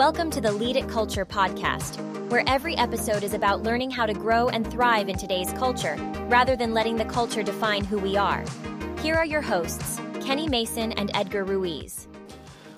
Welcome to the Lead It Culture podcast, where every episode is about learning how to grow and thrive in today's culture rather than letting the culture define who we are. Here are your hosts, Kenny Mason and Edgar Ruiz.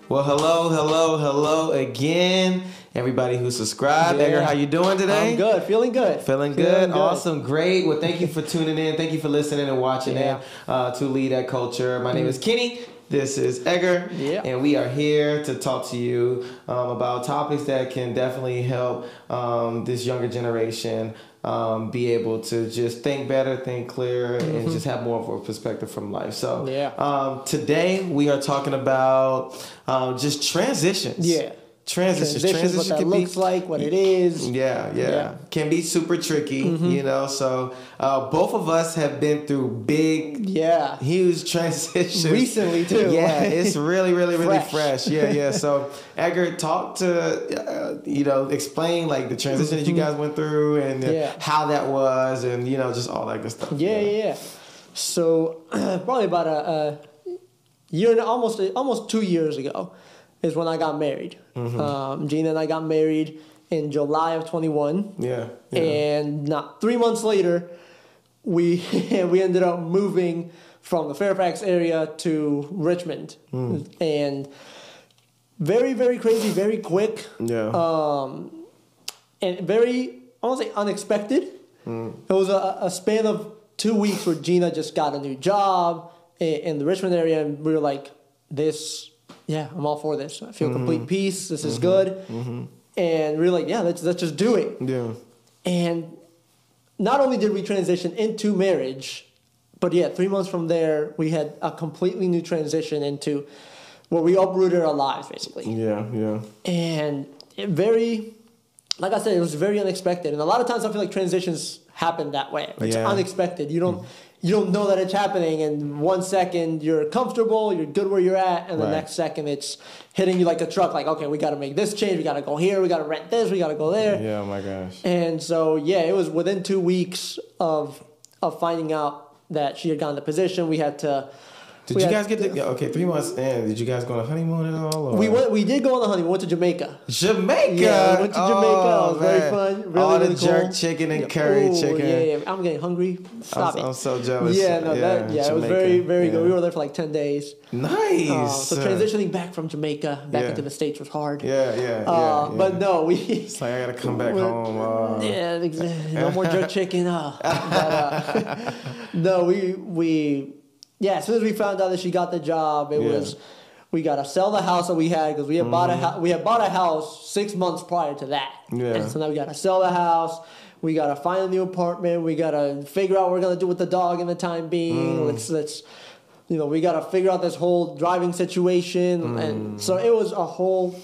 Well, hello, hello, hello again, everybody who subscribed. Yeah. Edgar, how you doing today? I'm good, feeling good. Feeling good? Awesome, great. Well, thank you for tuning in. Thank you for listening and watching Yeah. in uh, to Lead That Culture. My name is Kenny. This is Edgar, Yeah. and we are here to talk to you um, about topics that can definitely help um, this younger generation um, be able to just think better, think clearer, and just have more of a perspective from life. So, Mm-hmm. Yeah. um, today we are talking about um, just transitions. Yeah. Transitions. Transitions, what that can be- looks like, what it is. yeah, yeah, Yeah. Mm-hmm. Can be super tricky, you know. So uh, both of us have been through big, Yeah. huge transitions Recently, too. Yeah, it's really, really, really fresh. Fresh. Yeah, yeah. So Edgar, talk to uh, you know, explain like the transition that you guys went through and Mm-hmm. Yeah. how that was, and you know, just all that good stuff. Yeah, yeah, yeah. So probably about a, a year and almost almost two years ago is when I got married. Mm-hmm. Um, Gina and I got married in July of 21. yeah, yeah. And not three months later, we we ended up moving from the Fairfax area to Richmond, Hmm. and very very crazy, very quick, yeah. um, and very I won't say unexpected. Hmm. It was a, a span of two weeks where Gina just got a new job in, in the Richmond area, and we were like, "This, yeah, I'm all for this. I feel Mm-hmm. complete peace. This is mm-hmm. good." Mm-hmm. And we were like, "Yeah, let's let's just do it." yeah. And not only did we transition into marriage, but yeah, three months from there, we had a completely new transition into where we uprooted our lives, basically. Yeah, yeah. And it very, like I said, it was very unexpected. And a lot of times I feel like transitions happen that way. It's Yeah. unexpected. You don't. Mm. You don't know that it's happening, and one second you're comfortable, you're good where you're at, and the Right. next second it's hitting you like a truck. Like, okay, we got to make this change, we got to go here, we got to rent this, we got to go there. Yeah, oh my gosh. And so yeah, it was within two weeks of of finding out that she had gotten the position. We had to. Did we you guys get the yeah, okay? Three months in, did you guys go on a honeymoon at all? Or? We went. We did go on the honeymoon. We went to Jamaica. Jamaica. Yeah, we went to Jamaica. Oh, it was very fun. Really, All the really jerk cool. chicken and Yeah. curry Ooh, chicken. Yeah, yeah, I'm getting hungry. Stop I'm, it. I'm so jealous. yeah, no, that, yeah, it was Jamaica. very, very good. We were there for like ten days. nice. Uh, so transitioning back from Jamaica back Yeah. into the states was hard. Yeah, yeah, yeah. Uh, yeah. But no, we. it's like I gotta come back home. Uh, Yeah, exactly. no more jerk chicken. Uh, but, uh, no, we we yeah. As soon as we found out that she got the job, it Yeah. was we got to sell the house that we had because we had bought a mm-hmm. house. We had bought a house six months prior to that. Yeah. And so now we got to sell the house. We got to find a new apartment. We got to figure out what we're gonna do with the dog in the time being. Mm. Let's let's. You know, we got to figure out this whole driving situation, mm. and so it was a whole,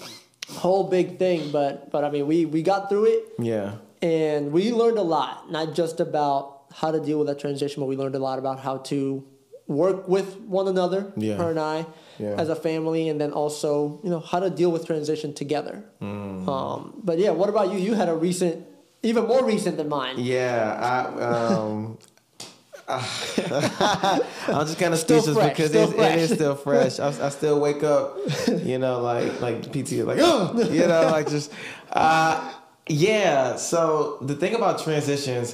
whole big thing. But but I mean, we we got through it yeah. and we learned a lot not just about how to deal with that transition but we learned a lot about how to work with one another Yeah. her and i Yeah. as a family and then also you know how to deal with transition together Mm. um, but yeah what about you you had a recent even more recent than mine Yeah, I um I'm just kind of Still speechless fresh, because it's, it is still fresh. I, I still wake up, you know, like like PT, like oh, you know, like just uh, yeah. So the thing about transitions,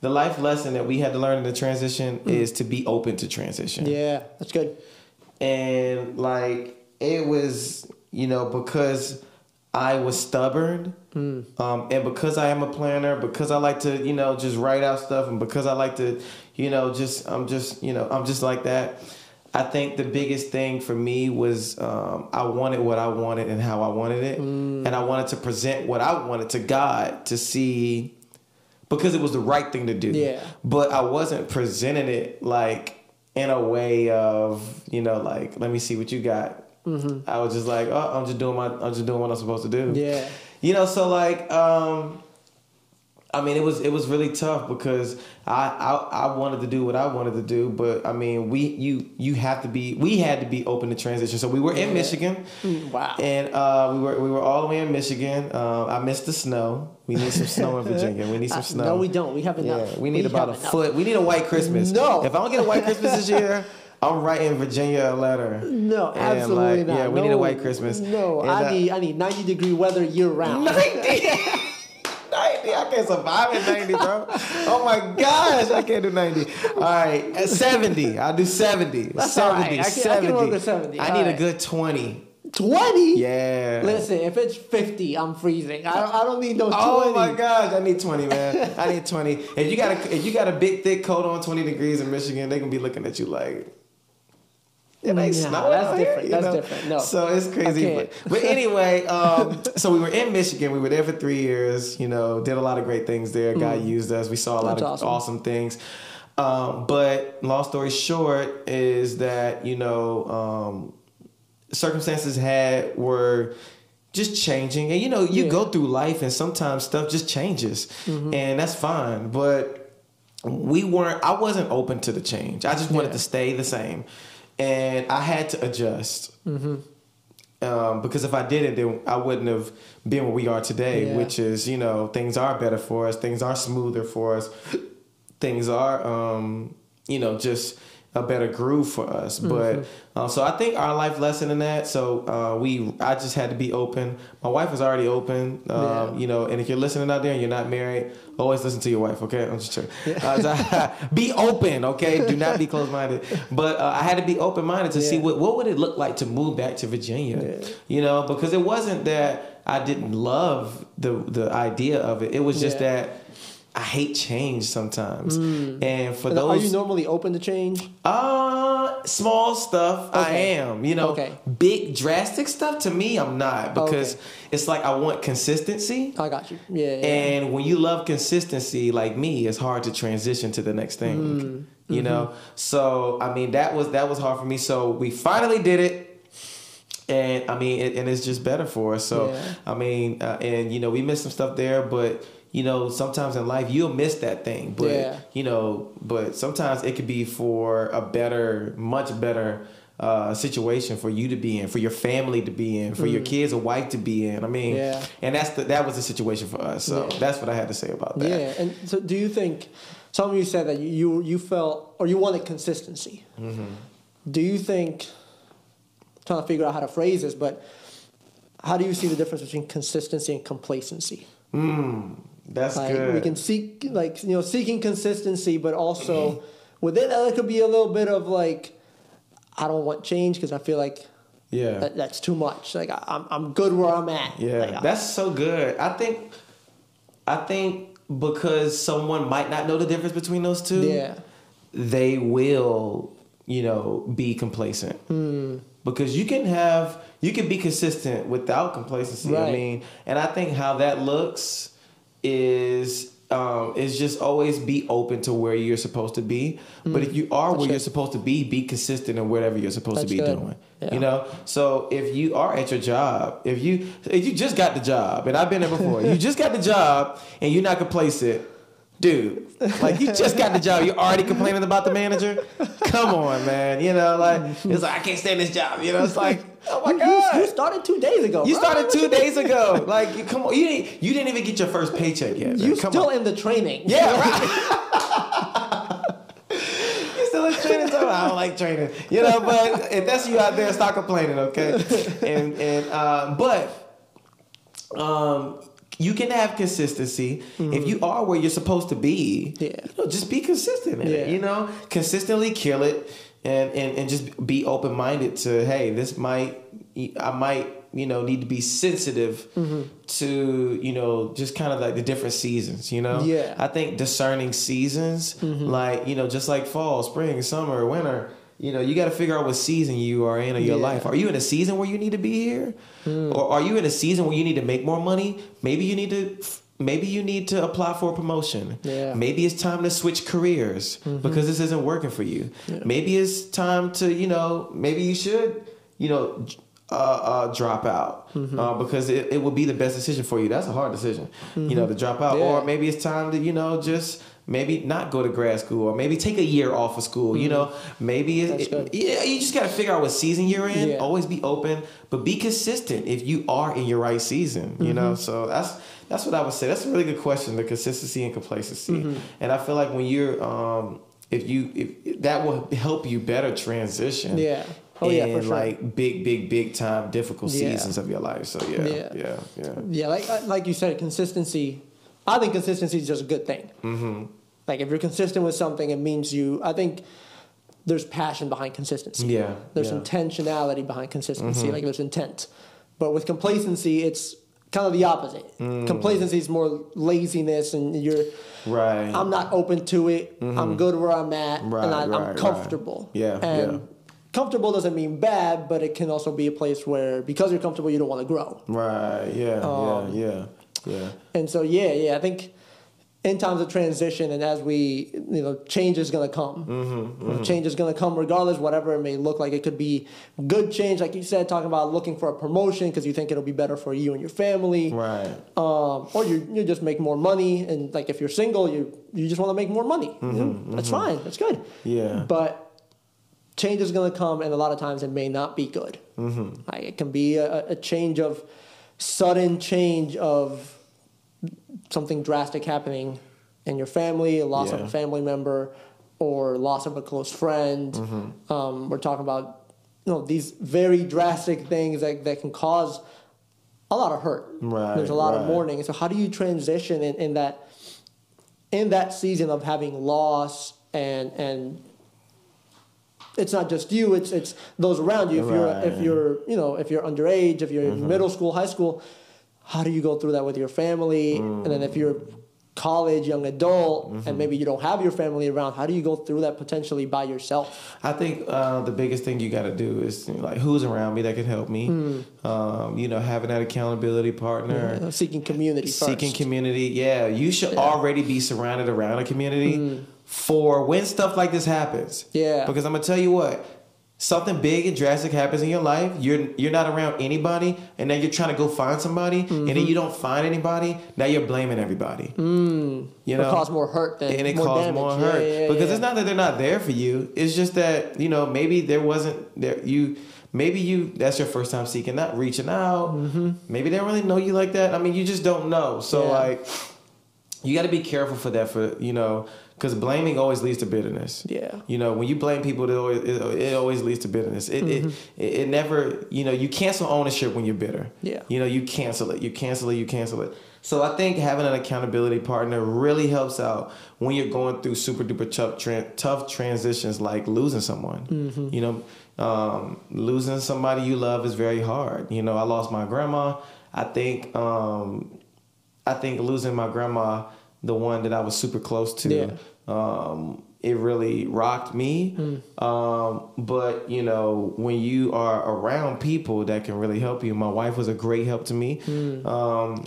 the life lesson that we had to learn in the transition is to be open to transition. yeah that's good. And like it was you know because i was stubborn um, and because i am a planner because i like to you know just write out stuff and because i like to you know just i'm just you know i'm just like that i think the biggest thing for me was um, i wanted what i wanted and how i wanted it. And i wanted to present what i wanted to god to see because it was the right thing to do Yeah. but i wasn't presenting it like in a way of you know like let me see what you got i was just like oh i'm just doing my i'm just doing what i'm supposed to do Yeah. you know so like um I mean, it was it was really tough because I, I I wanted to do what I wanted to do, but I mean, we you you have to be we had to be open to transition. So we were in. Michigan, Mm, wow. and uh, we were we were all the way in Michigan. Um, I missed the snow. We need some snow in Virginia. We need some Uh, soo no we don't we have enough Yeah, we need about a enough. foot. We need a white Christmas. No. if I don't get a white Christmas this year, I'm writing Virginia a letter. No, absolutely like, not. Yeah, we need a white Christmas. No, And, I uh, need I need 90 degree weather year round. 90. 90. I can't survive at 90, bro. Oh my gosh, I can't do 90. All right, at 70. I'll do 70. That's 70. all right. I can- I can 70. work 70. I All need a good 20. 20? Yeah. Listen, if it's 50, I'm freezing. I don't, I don't need no 20. Oh my gosh, I need 20, man. I need 20. If you got a if you got a big thick coat on 20 degrees in Michigan, they going to be looking at you like it ain't Nah, snowing that's here," different. you That's know? different. No. So it's crazy. But, but anyway, um, so we were in Michigan. We were there for three years, you know, did a lot of great things there. God used us. We saw a lot Mm. That's of awesome. awesome, things. Um, but long story short is that, you know, um, circumstances had were just changing and you know you Yeah. go through life and sometimes stuff just changes Mm-hmm. and that's fine but we weren't i wasn't open to the change i just wanted Yeah. to stay the same and i had to adjust Mm-hmm. um, because if i didn't then i wouldn't have been where we are today Yeah. which is you know things are better for us things are smoother for us things are um, you know just a better groove for us but uh, so i think our life lesson in that so uh, we i just had to be open. My wife was already open um, Yeah. you know and if you're listening out there and you're not married always listen to your wife okay? I'm just joking. Uh, be open okay? Do not be closed-minded. But uh, i had to be open-minded to see what, what would it look like to move back to virginia Yeah. you know? Because it wasn't that i didn't love the the idea of it. It was just Yeah. that I hate change sometimes, and for And Are you normally open to change? uh small stuff, I am. You know, Okay. big drastic stuff to me, I'm not because Okay. it's like I want consistency, I got you. Yeah. yeah. and when you love consistency, like me, it's hard to transition to the next thing. Mm. You know, Mm-hmm. so I mean that was that was hard for me. So we finally did it. And I mean, it, and it's just better for us. So Yeah. I mean, uh, and you know, we missed some stuff there, but you know, sometimes in life you'll miss that thing. But Yeah. you know, but sometimes it could be for a better, much better uh, situation for you to be in, for your family to be in, for your kids or wife to be in. I mean, Mm. Yeah. and that's the, that was the situation for us. So Yeah. that's what I had to say about that. Yeah, and so do you think? Some of you said that you you, felt or you wanted consistency. Mm-hmm. Do you think? I'm trying to figure out how to phrase this, but how do you see the difference between consistency and complacency? That's Like good. we can seek like you know seeking consistency, but also within that there could be a little bit of like I don't want change because I feel like yeah. that, that's too much. Like I, I'm I'm good where I'm at. Yeah, Like, I- that's so good. I think, I think because someone might not know the difference between those two, Yeah. they will, you know, be complacent. Hmm. Because you can have, you can be consistent without complacency. I mean, and I think how that looks is um, is just always be open to where you're supposed to be. But if you are where Hmm. That's you're supposed to be, be consistent in whatever you're supposed That's to be good. doing. Yeah. You know, so if you are at your job, if you if you just got the job, and I've been there before, you just got the job and you're not complacent, dude. Like you just got the job, you're already complaining about the manager. Come on, man. You know, like it's like I can't stand this job. You know, it's like oh my you, god. you started two days ago. You bro. started two days ago. Like, you- come on, you didn't, you didn't even get your first paycheck yet. You still on. in the training. Yeah, right. you still in training too? I don't like training. You know, but if that's you out there, stop complaining, okay? And and uh, but um you can have consistency if you are where you're supposed to be. Yeah. You know, just be consistent in it. Yeah. You know, consistently kill it and, and, and just be open minded to, hey, this might I might, you know, need to be sensitive Mm-hmm. to, you know, just kind of like the different seasons, you know? Yeah. I think discerning seasons, like, you know, just like fall, spring, summer, winter, you know, you got to figure out what season you are in of your Yeah. life. Are you in a season where you need to be here? Or are you in a season where you need to make more money? Maybe you need to. Maybe you need to apply for a promotion. Yeah. Maybe it's time to switch careers because this isn't working for you. Maybe it's time to, you know, maybe you should, you know, uh, uh, drop out uh, because it, it would be the best decision for you. That's a hard decision, you know, to drop out. Yeah. Or maybe it's time to, you know, just maybe not go to grad school or maybe take a year off of school. You know, maybe it, yeah, you just got to figure out what season you're in. Yeah. Always be open, but be consistent if you are in your right season. You know, Mm-hmm. so that's that's what I would say. That's a really good question: the consistency and complacency. Mm-hmm. And I feel like when you're um, if you if that will help you better transition. Yeah. Oh, in yeah, for sure. like big, big, big time difficult Yeah. seasons of your life. So yeah, Yeah. yeah, yeah. Yeah, like like you said, consistency. I think consistency is just a good thing. Mm-hmm. Like if you're consistent with something, it means you. I think there's passion behind consistency. Yeah, There's yeah. Mm-hmm. intentionality behind consistency. Like there's intent, but with complacency, it's kind of the opposite. Mm. Complacency is more laziness, and you're. Right. I'm not open to it. I'm good where I'm at, Mm-hmm. Right, and I, right, I'm right. comfortable. Yeah, and yeah. comfortable doesn't mean bad, but it can also be a place where because you're comfortable, you don't want to grow. Right. Yeah. Um, yeah. Yeah. Yeah. And so yeah, yeah, I think in times of transition and as we you know change is going to come. Mm-hmm, Change is going to come regardless, whatever it may look like. It could be good change, like you said, talking about looking for a promotion because you think it'll be better for you and your family. Right. Um, or you you just make more money, and like if you're single, you you just want to make more money. You know, That's fine. That's good. Mm-hmm, Yeah. But change is going to come, and a lot of times it may not be good. Mm-hmm. Like it can be a, a change of sudden change of something drastic happening in your family, a loss of a family member, or loss of a close friend. Mm-hmm. Um, we're talking about you know these very drastic things that, that can cause a lot of hurt. Right, There's a lot of mourning. So how do you transition in, in that in that season of having loss and and it's not just you it's it's those around you if you're if Mm-hmm. you're you know if you're underage if you're in middle school high school how do you go through that with your family and then if you're college young adult Mm-hmm. and maybe you don't have your family around how do you go through that potentially by yourself I think uh, the biggest thing you got to do is like who's around me that can help me. Um, you know, having that accountability partner. Uh, seeking community seeking first. community. Yeah, you should already be surrounded around a community for when stuff like this happens. Yeah. because I'm gonna tell you what. Something big and drastic happens in your life. You're you're not around anybody, and then you're trying to go find somebody, and Mm-hmm. then you don't find anybody. Now you're blaming everybody. Mm. You know, it know, cause more hurt than and it more caused damage. more Yeah, hurt yeah, because yeah. it's not that they're not there for you. It's just that you know maybe there wasn't there you maybe you that's your first time seeking out reaching out. Maybe they don't really know you like that. I mean, you just don't know. So Mm-hmm. Yeah. like, you got to be careful for that. For you know. Because blaming always leads to bitterness. Yeah. You know, when you blame people, it always, it, it always leads to bitterness. It, it, it it never, you know, you cancel ownership when you're bitter. Mm-hmm. Yeah. You know, you cancel it, you cancel it, you cancel it. So I think having an accountability partner really helps out when you're going through super duper tough tran- tough transitions like losing someone. Mm-hmm. You know, um, losing somebody you love is very hard. You know, I lost my grandma. I think um, I think losing my grandma, the one that I was super close to, Yeah. um, it really rocked me. Um, but you know, when you are around people that can really help you, my wife was a great help to me. Um,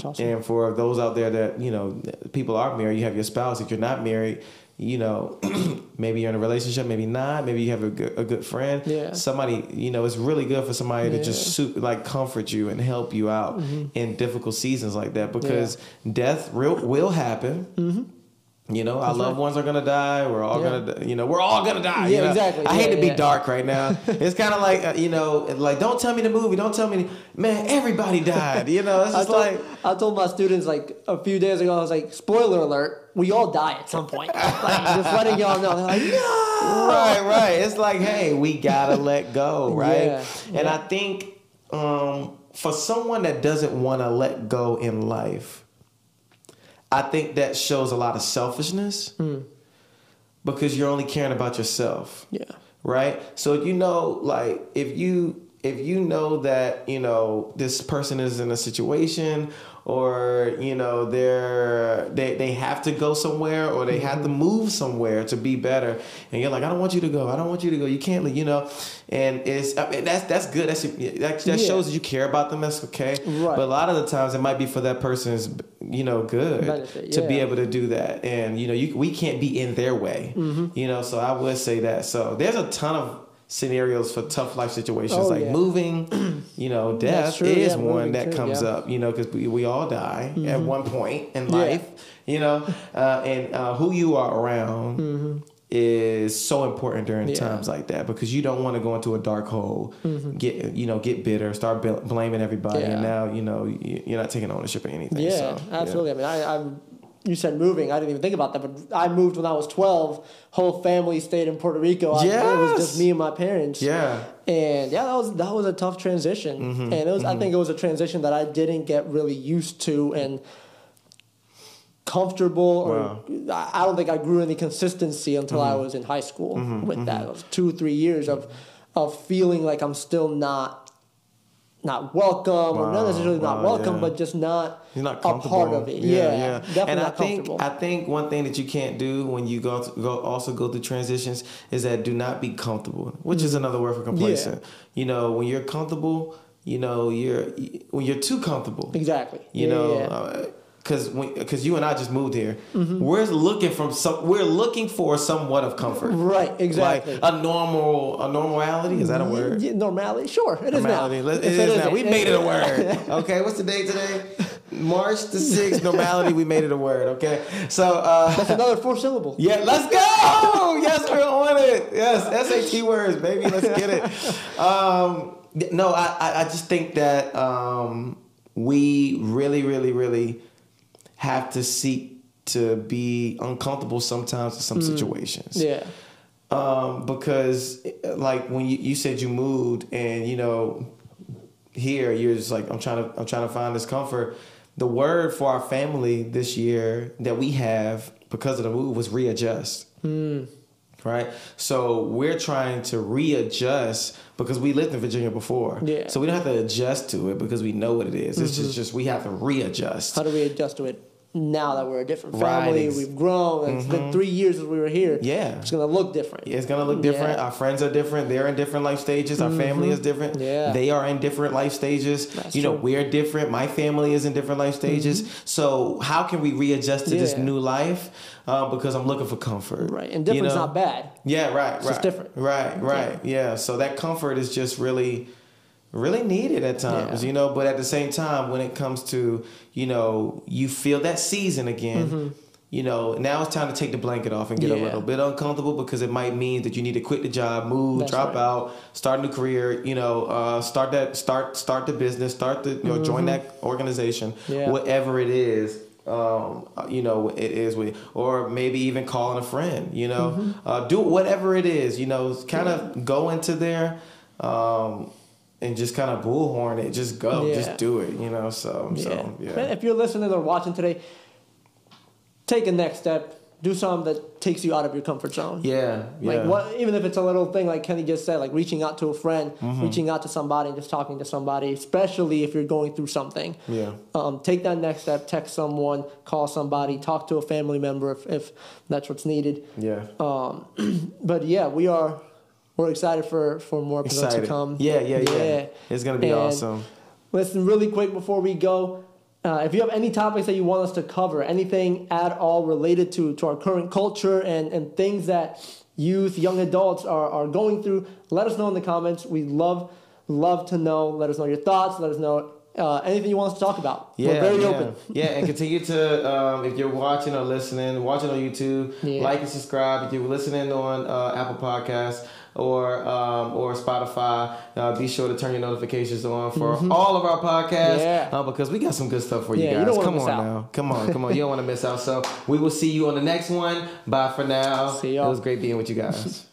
awesome. And for those out there that you know, people are married, you have your spouse. If you're not married, you know, maybe you're in a relationship, maybe not. Maybe you have a good, a good friend. Yeah. Somebody, you know, it's really good for somebody to just Yeah. Mm-hmm. like comfort you and help you out in difficult seasons like that because death real, will happen. You know, our loved right. ones are gonna die. We're all Yeah. gonna, die. you know, we're all gonna die. Yeah, you know? exactly. I hate to be yeah. dark right now. it's kind of like, uh, you know, like don't tell me the movie. Don't tell me, man. Everybody died. You know, it's I told, like, I told my students like a few days ago, I was like, spoiler alert, we all die at some point. like, just letting y'all know. They're like, no! right, right. It's like, hey, we gotta let go, right? Yeah, And yeah. I think um, for someone that doesn't want to let go in life, I think that shows a lot of selfishness Hmm. because you're only caring about yourself. Yeah. right so you know like if you if you know that you know this person is in a situation or you know they're they, they have to go somewhere or they have to move somewhere to be better. And you're like i don't want you to go. I don't want you to go. You can't leave you know? And it's I mean, that's that's good. That's that, that Yeah. shows that you care about them. That's okay. Right. but a lot of the times it might be for that person's you know good Benefit, to be able to do that. And you know you, we can't be in their way Mm-hmm. you know? So i would say that. So there's a ton of scenarios for tough life situations Oh, like yeah. moving you know death is yeah, one that too, comes yeah. Mm-hmm. up you know because we, we all die at one point in life you know uh, and uh, who you are around is so important during Mm-hmm. Times like that because you don't want to go into a dark hole get you know get bitter start bl- blaming everybody and Mm-hmm. Now you know you- you're not taking ownership of anything Yeah, so, absolutely. I mean, I, I'm you said moving. I didn't even think about that, but I moved when I was 12. Whole family stayed in Puerto Rico. I- it was just me and my parents. Yeah. And yeah, that was that was a tough transition, Mm-hmm. and it was I think it was a transition that I didn't get really used to and comfortable. Or I don't think I grew any consistency until Mm-hmm. I was in high school with that. It was two three years of of feeling like I'm still not not welcome or not Wow, necessarily not welcome, yeah. but just not, not a part of it. Yeah, definitely and I not think. I think one thing that you can't do when you go, go also go through transitions is that do not be comfortable, which is mm. another word for complacent. You know, when you're comfortable, you know, you're when you're too comfortable. exactly. You Yeah, know, yeah. Uh, Mm-hmm. because because you and I just moved here, we're looking from some. We're looking for somewhat of comfort. right, exactly. Like a normal a normality is that a word? Yeah, normality, sure, it is Normality. now. Let- If It is now. isn't, We made it a word. Okay, what's the date today? March the sixth. Normality. We made it a word. Okay, so uh, That's another four syllable. yeah, let's go. Yes, we're on it. Yes, SAT words, baby. Let's get it. Um, no, I, I, I just think that um, we really, really, really have to seek to be uncomfortable sometimes in some mm. situations Yeah. um, because like when you, you said you moved and you know here you're just like I'm trying to I'm trying to find this comfort. The word for our family this year that we have because of the move was readjust. Mm. Right, so we're trying to readjust because we lived in Virginia before. Yeah. So we don't have to adjust to it because we know what it is. It's mm-hmm. just just we have to readjust. How do we adjust to it now that we're a different family? Mm-hmm. We've grown. It's been three years since we were here. Yeah. It's gonna look different. It's gonna look different. Yeah. Our friends are different. They're in different life stages. Our family is different. Yeah. They are in different life stages. That's you know, true. Mm-hmm. we're different. My family is in different life stages. So how can we readjust to this new life? Uh, because I'm looking for comfort. Right. And different's You know? not bad. Yeah, right, It's right. just different. Right, right. Yeah. So that comfort is just really really needed at times, Yeah. you know, but at the same time when it comes to, you know, you feel that season again, you know, now it's time to take the blanket off and get a Mm-hmm. Little bit uncomfortable because it might mean that you need to quit the job, move, That's drop right. out, start a new career, you know, uh, start that start start the business, start the you know, join that organization, Mm-hmm. Yeah. whatever it is um, you know, it is with, or maybe even calling a friend, you know, Mm-hmm. uh, do whatever it is, you know, kind of go into there, um, and just kind of bullhorn it, just go, Yeah. just do it, you know, so, Yeah. so, yeah. If you're listening or watching today, take a next step. Do something that takes you out of your comfort zone. Yeah, yeah. Like what, even if it's a little thing like Kenny just said, like reaching out to a friend, Mm-hmm. reaching out to somebody, and just talking to somebody, especially if you're going through something. Yeah. Um, take that next step. Text someone, call somebody, talk to a family member if, if that's what's needed. Yeah. Um, but yeah, we are we're excited for for more episodes Excited. to come. Yeah, yeah, yeah. It's gonna be And awesome. Listen, really quick before we go, uh, if you have any topics that you want us to cover, anything at all related to, to our current culture and, and things that youth, young adults are, are going through, let us know in the comments. We love love to know. Let us know your thoughts. Let us know uh, anything you want us to talk about. Yeah, We're very yeah. open. yeah, and continue to um, if you're watching or listening, watching on YouTube, Yeah. like and subscribe. If you're listening on uh, Apple Podcasts or um, or Spotify, uh, be sure to turn your notifications on for all of our podcasts Mm-hmm. Yeah. uh, because we got some good stuff for you Yeah, you guys. don't come on out. now, come on, come on. You don't want to miss out. So we will see you on the next one. Bye for now. See y'all. It was great being with you guys.